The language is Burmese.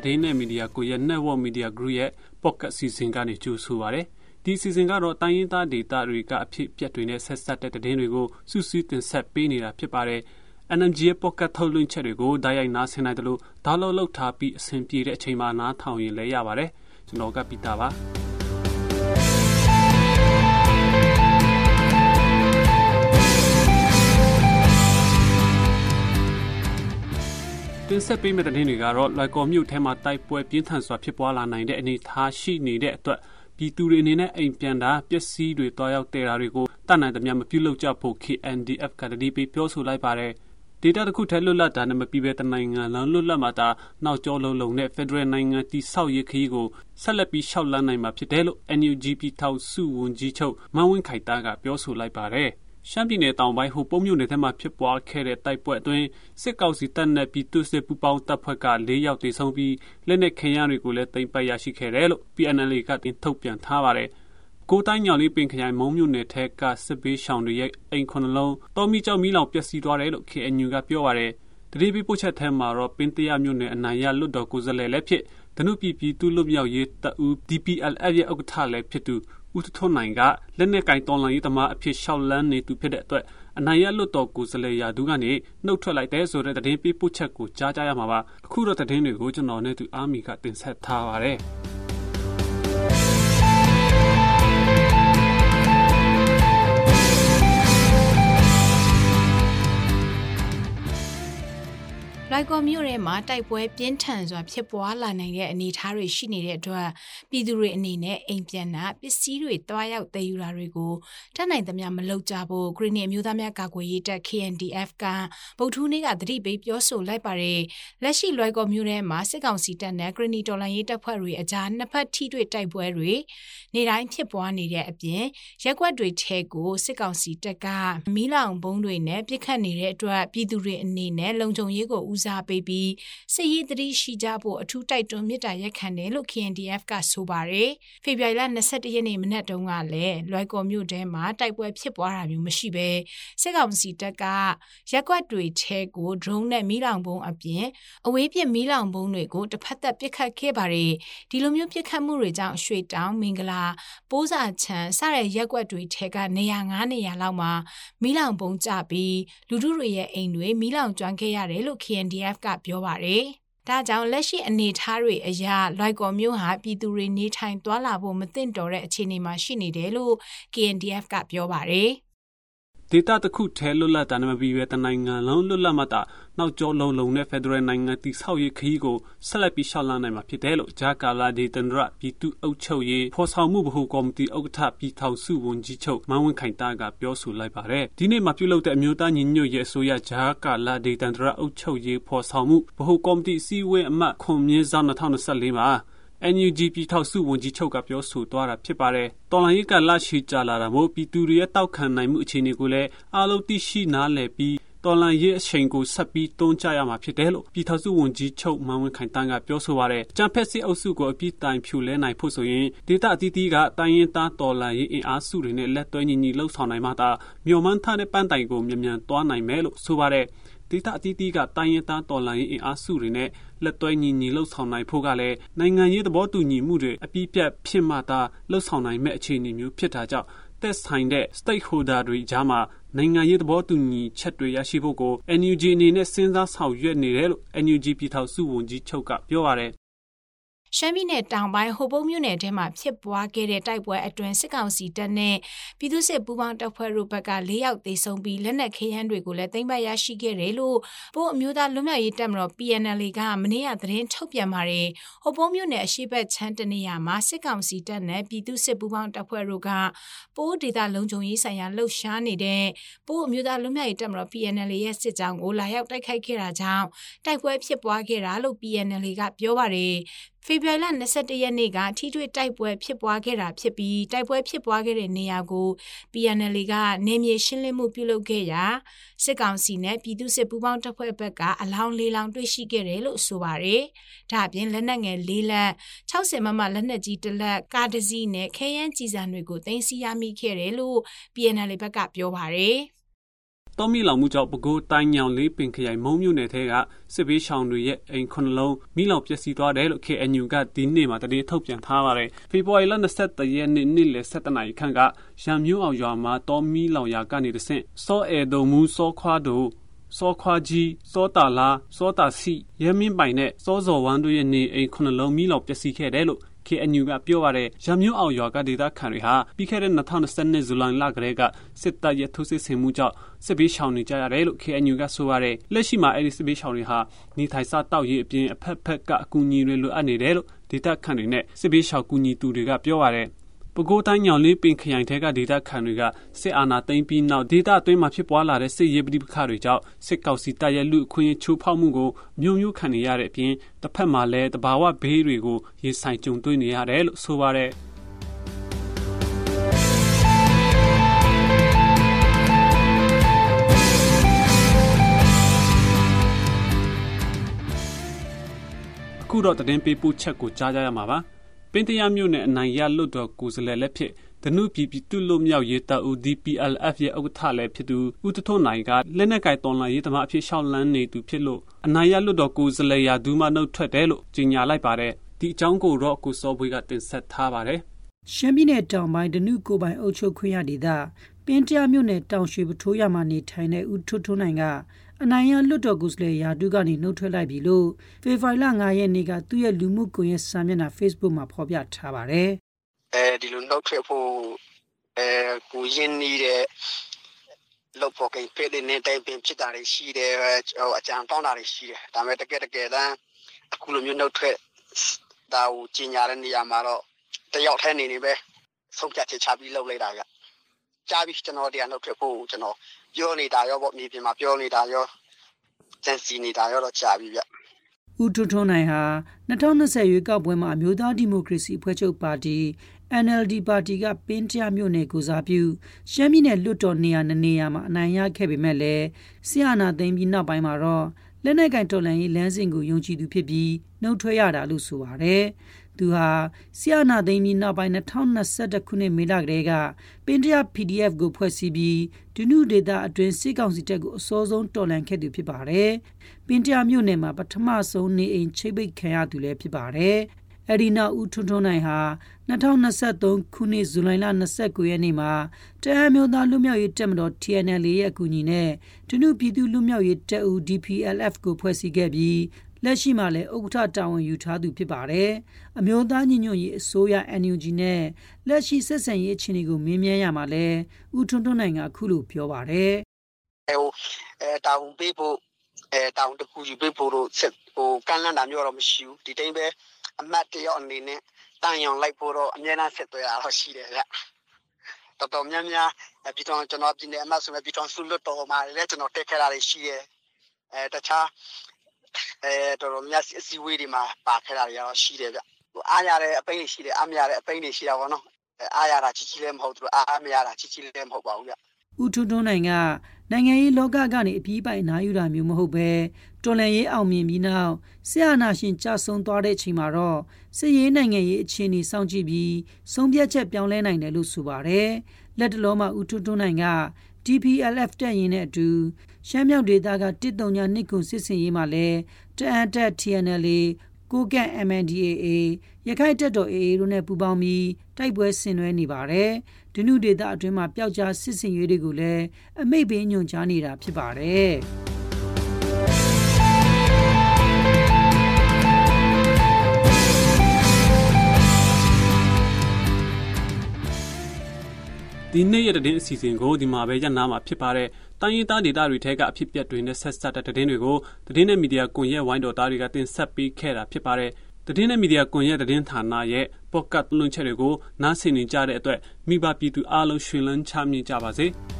သတင်းနဲ့မီဒီယာကိုရဲ့ Network Media Group ရဲ့ Podcast စီစဉ်ကနေကြိုဆိုပါရစေ။ဒီစီစဉ်ကတော့တိုင်းရင်းသားဒေသတွေကအဖြစ်အပျက်တွေနဲ့ဆက်စပ်တဲ့သတင်းတွေကိုစုစည်းတင်ဆက်ပေးနေတာဖြစ်ပါတယ်။ NMG ရဲ့ Podcast ထုတ်လွှင့်ချက်တွေကိုတိုက်ရိုက်နားဆင်နိုင်တယ်လို့ဒေါက်လောလုပ်ထားပြီးအဆင်ပြေတဲ့အချိန်မှာနားထောင်ရင်လည်းရပါတယ်။ကျွန်တော်ကပီတာပါ။ ဆက်ပေးမယ့်တဲ့နေ့တွေကတော့လွိုက်ကော်မြို့ထဲမှာတိုက်ပွဲပြင်းထန်စွာဖြစ်ပွားလာနိုင်တဲ့အနေအထားရှိနေတဲ့အတွက်ပြည်သူတွေအနေနဲ့အိမ်ပြန်တာပစ္စည်းတွေတွားရောက်တဲ့တာတွေကိုတတ်နိုင်သမျှမပြုလုပ်ကြဖို့ KNDF ကတတိပေးပြောဆိုလိုက်ပါတယ်။ဒေတာတစ်ခုထဲလွတ်လပ်တာနဲ့မပြီးပဲတနိုင်ငံလုံးလွတ်လပ်မှသာနောက်ကျောလုံးလုံးနဲ့ Federal နိုင်ငံတိဆောက်ရေးခရီးကိုဆက်လက်ပြီးရှောက်လန်းနိုင်မှာဖြစ်တယ်လို့ NUG ပြည်ထောင်စုဝန်ကြီးချုပ်မန်းဝင်းခိုင်တာကပြောဆိုလိုက်ပါတယ်။ ရှမ်းပြည်နယ်တောင်ပိုင်း ဟိုပုံးမြို့နယ်ထဲမှာ ဖြစ်ပွားခဲ့တဲ့ တိုက်ပွဲအတွင်း စစ်ကောင်စီတပ်နဲ့ ပြည်သူ့စစ်ပူးပေါင်းတပ်ဖွဲ့က ၄ ယောက်သေဆုံးပြီး လက်နက်ခဲယမ်းတွေကိုလည်း သိမ်းပိုက်ရရှိခဲ့တယ်လို့ PNL ကတင်ထုတ်ပြန်ထားပါတယ်။ကိုတိုင်း ညောင်လေးပင်ခရိုင် မုံမြို့နယ်ထက်ကစစ်ပေးရှောင်တွေရဲ့ အိမ်ခုနှလုံး တောမီကြောက်မီလောင်ပျက်စီးသွားတယ်လို့ KNU က ပြောပါတယ်။တတိပိပို့ချက်ထဲမှာတော့ ပင်တရမြို့နယ် အနိုင်ရ လွတ်တော်ကိုယ်စားလှယ်လည်းဖြစ် ဒနုပြည်ပြည်သူ့လွတ်မြောက်ရေးတပ်ဦး DPLF ရဲ့ဥက္ကဋ္ဌလည်းဖြစ်သူဦးထွန်းနိုင်ကလက်နက်ကင်တော်လှန်ရေးသမားအဖြစ်ရှောက်လန်းနေသူဖြစ်တဲ့အတွက်အနိုင်ရလွတ်တော်ကိုယ်စားလှယ်ရာထူးကနေနှုတ်ထွက်လိုက်တဲ့ဆိုတဲ့သတင်းပေးပို့ချက်ကိုကြားကြရမှာပါအခုတော့သတင်းတွေကိုကျွန်တော်နဲ့သူအာမီကတင်ဆက်ထားပါတယ် လိုက်ကော်မြို့ထဲမှာတိုက်ပွဲပြင်းထန်စွာဖြစ်ပွားလာနိုင်တဲ့အနေအထားတွေရှိနေတဲ့အတွက်ပြည်သူတွေအနေနဲ့အိမ်ပြန်တာပစ္စည်းတွေတွားရောက်တည်ယူတာတွေကိုတတ်နိုင်သမျှမလုပ်ကြဖို့ဂရီနီအမျိုးသားများကာကွယ်ရေးတပ် KNDF ကဗုဒ္ဓဟူးနေ့ကသတိပေးပြောဆိုလိုက်ပါတယ်လက်ရှိလွိုက်ကော်မြို့ထဲမှာစစ်ကောင်စီတပ်နဲ့ဂရီနီတော်လှန်ရေးတပ်ဖွဲ့တွေအကြားနှစ်ဖက်ထိတွေ့တိုက်ပွဲတွေနေတိုင်းဖြစ်ပွားနေတဲ့အပြင်ရက်ွက်တွေထဲကိုစစ်ကောင်စီတပ်ကမီးလောင်ဘုံတွေနဲ့ပြစ်ခတ်နေတဲ့အတွက်ပြည်သူတွေအနေနဲ့လုံခြုံရေးကိုဦးဦးစားပေးပြီးစစ်ရေးတတိရှိကြဖို့အထူးတိုက်တွန်းမြစ်တာရက်ခံတယ်လို့ KNDF ကဆိုပါတယ်။ဖေဖော်ဝါရီလ22ရက်နေ့မနက်တုန်းကလည်းလွိုက်ကော်မြို့ထဲမှာတိုက်ပွဲဖြစ်ပွားတာမျိုးမရှိဘဲစစ်ကောင်စီတပ်ကရက်ကွက်တွေထဲကို drone နဲ့မီးလောင်ပုံအပြင်အဝေးပြစ်မီးလောင်ပုံတွေကိုတစ်ဖက်သက်ပစ်ခတ်ခဲ့ပါတယ်။ဒီလိုမျိုးပစ်ခတ်မှုတွေကြောင့်ရွှေတောင်မင်္ဂလာပိုးစာချံစတဲ့ရက်ကွက်တွေထဲကနေရာ9နေရာလောက်မှာမီးလောင်ပုံကြပြီးလူထုတွေရဲ့အိမ်တွေမီးလောင်ကျွမ်းခဲ့ရတယ်လို့ KND KNDF ကပြောပါတယ်။ဒါကြောင့်လက်ရှိအနေအထားတွေအရလွိုက်ကော်မျိုးဟာပြည်သူတွေနေထိုင်သွားလာဖို့မသင့်တော်တဲ့အခြေအနေမှာရှိနေတယ်လို့ KNDF ကပြောပါတယ်။ ဒေတာတစ်ခုထဲလွတ်လပ်တာနဲ့မပြီးပဲတနိုင်ငံလုံးလွတ်လပ်မှသာနောက်ကျောလုံးလုံးနဲ့ဖက်ဒရယ်နိုင်ငံတိဆောက်ရေးခရီးကိုဆက်လက်ပြီးရှောက်လန်းနိုင်မှာဖြစ်တယ်လို့ဂျာကာလာဒေတန်ဒရပြည်သူ့အုပ်ချုပ်ရေးဖော်ဆောင်မှုဗဟိုကော်မတီဥက္ကဋ္ဌပြည်ထောင်စုဝန်ကြီးချုပ်မန်းဝင်းခိုင်တာကပြောဆိုလိုက်ပါတယ်ဒီနေ့မှပြုလုပ်တဲ့အမျိုးသားညီညွတ်ရေးအစိုးရဂျာကာလာဒေတန်ဒရအုပ်ချုပ်ရေးဖော်ဆောင်မှုဗဟိုကော်မတီအစည်းအဝေးအမှတ်ခွန်မြင့်ဆောင်2024မှာ NUG ပြည်ထောင်စုဝန်ကြီးချုပ်ကပြောဆိုသွားတာဖြစ်ပါတယ်။တော်လှန်ရေးကလရှိကြလာတာမို့ပြည်သူတွေရဲ့တောက်ခံနိုင်မှုအခြေအနေကိုလည်းအားလုံးသိရှိနားလည်ပြီးတော်လန်ရေးအချိန်ကိုဆက်ပြီးတွန်းကြရမှာဖြစ်တယ်လို့ပြည်ထောင်စုဝန်ကြီးချုပ်မန်ဝင်းခိုင်တန်းကပြောဆိုပါတယ်။ကြံဖက်စစ်အုပ်စုကိုအပြစ်တိုင်ဖြူလဲနိုင်ဖို့ဆိုရင်ဒေတာအသီးသီးကတိုင်းရင်းသားတော်လန်ရေးအင်အားစုတွေနဲ့လက်တွဲညီညီလှုပ်ဆောင်နိုင်မှသာမြို့မန်းထားတဲ့ပန်းတိုင်ကိုမြန်မြန်သွားနိုင်မယ်လို့ဆိုပါတယ်။ ဒေသအသီးသီးကတိုင်းရင်းသားတော်လှန်ရေးအင်အားစုတွေနဲ့လက်တွဲညီညီလှုပ်ဆောင်နိုင်ဖို့ကလည်းနိုင်ငံရေးသဘောတူညီမှုတွေအပြည့်ပြတ်ဖြစ်မှသာလှုပ်ဆောင်နိုင်မဲ့အခြေအနေမျိုးဖြစ်တာကြောင့်သက်ဆိုင်တဲ့ stakeholder တွေကြားမှာနိုင်ငံရေးသဘောတူညီချက်တွေရရှိဖို့ကို NUG အနေနဲ့စဉ်းစားဆောင်ရွက်နေတယ်လို့ NUG ပြည်ထောင်စုဝန်ကြီးချုပ်ကပြောပါတယ် ရှမ်းပြည်နယ်တောင်ပိုင်းဟိုပုံးမြို့နယ်ထဲမှာဖြစ်ပွားခဲ့တဲ့တိုက်ပွဲအတွင်းစစ်ကောင်စီတပ်နဲ့ပြည်သူ့စစ်ပူးပေါင်းတပ်ဖွဲ့တို့ဘက်က၄ယောက်သေဆုံးပြီးလက်နက်ခဲယမ်းတွေကိုလည်းသိမ်းပိုက်ရရှိခဲ့တယ်လို့ပို့အမျိုးသားလွတ်မြောက်ရေးတပ်မတော် PNL ကမနေ့ကသတင်းထုတ်ပြန်ပါတယ်။ဟိုပုံးမြို့နယ်အရှိတ်ချမ်းတနေရာမှာစစ်ကောင်စီတပ်နဲ့ပြည်သူ့စစ်ပူးပေါင်းတပ်ဖွဲ့တို့ကပို့ဒေသလုံခြုံရေးဆိုင်ရာလှုပ်ရှားနေတဲ့ပို့အမျိုးသားလွတ်မြောက်ရေးတပ်မတော် PNL ရဲ့စစ်ကြောင်းကိုလာရောက်တိုက်ခိုက်ခဲ့တာကြောင့်တိုက်ပွဲဖြစ်ပွားခဲ့တာလို့ PNL ကပြောပါတယ်။ဖေဖော်ဝါရီလ22ရက်နေ့ကထိတွေ့တိုက်ပွဲဖြစ်ပွားခဲ့တာဖြစ်ပြီးတိုက်ပွဲဖြစ်ပွားခဲ့တဲ့နေရာကို PNL ကနေမြေရှင်းလင်းမှုပြုလုပ်ခဲ့ရာစစ်ကောင်စီနဲ့ပြည်သူ့စစ်ပူးပေါင်းတပ်ဖွဲ့ဘက်ကအလောင်းလေးလောင်းတွေ့ရှိခဲ့တယ်လို့ဆိုပါတယ်။ဒါအပြင်လက်နက်ငယ်၄လက်60မမလက်နက်ကြီးတစ်လက်ကားတစ်စီးနဲ့ခဲယမ်းကြည်စံတွေကိုတင်စီရမိခဲ့တယ်လို့ PNL ဘက်ကပြောပါတယ်။ တောမီလောင်မှုကြောင့်ပဲခူးတိုင်းညောင်လေးပင်ခရိုင်မုံမြို့နယ်ထဲကစစ်ဘေးရှောင်တွေရဲ့အိမ်ခုနှလုံးမိလောင်ပျက်စီးသွားတယ်လို့ KNU ကဒီနေ့မှာတည်ထုတ်ပြန်ထားပါတယ်။ဖေဖော်ဝါရီလ23ရက်နေ့နေ့လယ်17နာရီခန့်ကရံမျိုးအောင်ရွာမှာတောမီလောင်ရာကနေတဆင့်စောအဲတုံမူစောခွားတို့စောခွားကြီးစောတာလာစောတာစီရဲမင်းပိုင်နဲ့စောစော်ဝမ်းတို့ရဲ့နေအိမ်ခုနှလုံးမိလောင်ပျက်စီးခဲ့တယ်လို့ KNU ကပြောပါရယ်ရမျိုးအောင်ရွာကဒေသခံတွေဟာပြီးခဲ့တဲ့2020ဇူလိုင်လကတည်းကစစ်တပ်ရဲ့ထိုးစစ်ဆင်မှုကြောင့်စစ်ဘေးရှောင်နေကြရတယ်လို့ KNU ကဆိုပါရယ်လက်ရှိမှာအဲ့ဒီစစ်ဘေးရှောင်တွေဟာနေထိုင်စားတောက်ရေးအပြင်အဖက်ဖက်ကအကူအညီတွေလိုအပ်နေတယ်လို့ဒေသခံတွေနဲ့စစ်ဘေးရှောင်ကူညီသူတွေကပြောပါရယ် ပဲခူးတိုင်းညောင်လေးပင်ခရိုင်ထဲကဒေသခံတွေကစစ်အာဏာသိမ်းပြီးနောက်ဒေသအတွင်းမှာဖြစ်ပွားလာတဲ့စစ်ရေးပဋိပက္ခတွေကြောင့်စစ်ကောင်စီတပ်ရဲ့လူအခွင့်အရေးချိုးဖောက်မှုကိုမျိုးမျိုးခံနေရတဲ့အပြင်တစ်ဖက်မှာလည်းတဘာဝဘေးတွေကိုရင်ဆိုင်ကြုံတွေ့နေရတယ်လို့ဆိုပါတယ်အခုတော့တည်င်းပေးပို့ချက်ကိုကြားကြရမှာပါ။ ပင်တရားမြို့နယ်အနိုင်ရလွတ်တော်ကိုယ်စားလှယ်လက်ဖြစ်ဒနုပြည်ပြည်သူ့လွတ်မြောက်ရေးတပ်ဦး DPLF ရဲ့ဥက္ကဋ္ဌလည်းဖြစ်သူဦးတထွန်းနိုင်ကလက်နက်ကိုင်တော်လှန်ရေးသမားအဖြစ်ရှောက်လန်းနေသူဖြစ်လို့အနိုင်ရလွတ်တော်ကိုယ်စားလှယ်ရာဒူးမနှုတ်ထွက်တယ်လို့ကြေညာလိုက်ပါတယ်ဒီအကြောင်းကိုတော့ကိုစောဘွေးကတင်ဆက်ထားပါတယ်ရှမ်းပြည်နယ်တောင်ပိုင်းဒနုကိုပိုင်အုပ်ချုပ်ခွင့်ရဒေသပင်တရားမြို့နယ်တောင်ရွှေပထိုးရမှာနေထိုင်တဲ့ဦးထွန်းထွန်းနိုင်က အနိုင်ရလွတ်တော်ကိုယ်စားလှယ်ယာတုကနေနှုတ်ထွက်လိုက်ပြီလို့ဖေဖော်ဝါရီလ9ရက်နေ့ကသူ့ရဲ့လူမှုကွန်ရက်စာမျက်နှာ Facebook မှာဖော်ပြထားပါတယ်။အဲဒီလိုနှုတ်ထွက်ဖို့အဲကိုရင်းနေတဲ့လောက်ဖို့ကိဖေးတဲ့နေတိုင်းပင်ဖြစ်တာတွေရှိတယ်ဟိုအကြံတောင်းတာတွေရှိတယ်ဒါပေမဲ့တကယ်တကယ်တမ်းအခုလိုမျိုးနှုတ်ထွက်ဒါကိုကြီးညာတဲ့နေရာမှာတော့တယောက်ထဲနေနေပဲဆုံးဖြတ်ချက်ချပြီးလုပ်လိုက်တာက ကြားပြီးကျွန်တော်တရားနှုတ်ထွက်ဖို့ကျွန်တော်ပြောနေတာရောပေါ့မြေပြင်မှာပြောနေတာရောစင်စီနေတာရောတော့ကြာပြီဗျဦးထွန်းထွန်းနိုင်ဟာ2020ရွေးကောက်ပွဲမှာအမျိုးသားဒီမိုကရေစီအဖွဲ့ချုပ်ပါတီ NLD ပါတီကပင်းတရားမြို့နယ်ကိုစားပြုရှမ်းပြည်နယ်လွတ်တော်နေရာနနေရာမှာအနိုင်ရခဲ့ပေမဲ့လည်းဆီယနာသိမ်းပြီးနောက်ပိုင်းမှာတော့လက်နက်ကင်တော်လှန်ရေးလမ်းစဉ်ကိုယုံကြည်သူဖြစ်ပြီးနှုတ်ထွက်ရတာလို့ဆိုပါတယ်။ သူဟာဆီယနာသိမ်းပြီးနောက်ပိုင်း2021ခုနှစ်မေလကတည်းကပင်တရ PDF ကိုဖွဲ့စည်းပြီးဒုနုဒေတာအတွင်းစစ်ကောင်စီတပ်ကိုအစောဆုံးတော်လှန်ခဲ့သူဖြစ်ပါတယ်။ပင်တရမြို့နယ်မှာပထမဆုံးနေအိမ်ချိတ်ပိတ်ခံရသူလည်းဖြစ်ပါတယ်။အဲ့ဒီနောက်ဦးထွန်းထွန်းနိုင်ဟာ2023ခုနှစ်ဇူလိုင်လ29ရက်နေ့မှာတအမျိုးသားလူမျိုးရေးတပ်မတော် TNL ရဲ့အကူအညီနဲ့ဒုနုပြည်သူလူမျိုးရေးတပ်ဦး DPLF ကိုဖွဲ့စည်းခဲ့ပြီး လက်ရှိမှာလည်းဥက္ကဋ္ဌတာဝန်ယူထားသူဖြစ်ပါတယ်။အမျိုးသားညီညွတ်ရေးအစိုးရ NUG နဲ့လက်ရှိဆက်ဆံရေးအခြေအနေကိုမေးမြန်းရမှာလဲဦးထွန်းထွန်းနိုင်ကအခုလိုပြောပါတယ်။အဲဟိုအဲတာဝန်ပေးဖို့အဲတာဝန်တခုယူပေးဖို့လို့ဆက်ဟိုကန့်လန့်တာမျိုးတော့မရှိဘူးဒီတိုင်းပဲအမတ်တယောက်အနေနဲ့တန်ရောင်လိုက်ဖို့တော့အများအားဆက်သွဲတာတော့ရှိတယ်ဗျ။တော်တော်များများပြည်တော်ကျွန်တော်ပြည်နယ်အမတ်ဆိုမဲ့ပြည်တော်ဆုလွတ်တော်မှာလည်းကျွန်တော်တက်ခဲ့တာတွေရှိတယ်။အဲတခြား အဲတော်တော်များအစည်းအဝေးတွေမှာပါခဲ့တာတွေရောရှိတယ်ဗျဟိုအားရတဲ့အပိန်းတွေရှိတယ်အားမရတဲ့အပိန်းတွေရှိတာပေါ့နော်အားရတာချီချီလည်းမဟုတ်ဘူးအားမရတာချီချီလည်းမဟုတ်ပါဘူးဗျဦးထွန်းထွန်းနိုင်ကနိုင်ငံရေးလောကကနေအပြီးပိုင်နာယူတာမျိုးမဟုတ်ပဲတော်လန်ရေးအောင်မြင်ပြီးနောက်ဆရာနာရှင်ကြဆုံးသွားတဲ့အချိန်မှာတော့စစ်ရေးနိုင်ငံရေးအခြေအနေစောင့်ကြည့်ပြီးဆုံးဖြတ်ချက်ပြောင်းလဲနိုင်တယ်လို့ဆိုပါတယ်လက်တလုံးမှာဦးထွန်းထွန်းနိုင်က DPLF တက်ရင်နဲ့အတူရှမ်းမြောက်ဒေသကတစ်တုံညာနှစ်ခုစစ်စင်ရေးမှာလည်းတအန်တက် TNL ကိုကန့် MNDAA ရခိုင်တပ်တော် AA တို့နဲ့ပူးပေါင်းပြီးတိုက်ပွဲဆင်နွှဲနေပါတယ်။ဒုနုဒေသအတွင်းမှာပျောက်ကြားစစ်စင်ရေးတွေကိုလည်းအမိတ်ပေးညွှန်ကြားနေတာဖြစ်ပါတယ်။ ဒီနေ့ရဲ့သတင်းအစီအစဉ်ကိုဒီမှာပဲရပ်နာမှာဖြစ်ပါတယ်။တိုင်းရင်းသားဒေသတွေထဲကအဖြစ်အပျက်တွေနဲ့ဆက်စပ်တဲ့သတင်းတွေကိုသတင်းနဲ့မီဒီယာကွန်ရက်ဝိုင်းတော်သားတွေကတင်ဆက်ပေးခဲ့တာဖြစ်ပါတယ်။သတင်းနဲ့မီဒီယာကွန်ရက်သတင်းဌာနရဲ့ podcast လွှင့်ချက်တွေကိုနားဆင်နေကြတဲ့အတွက်မိဘပြည်သူအားလုံးရှင်လန်းချမ်းမြေ့ကြပါစေ။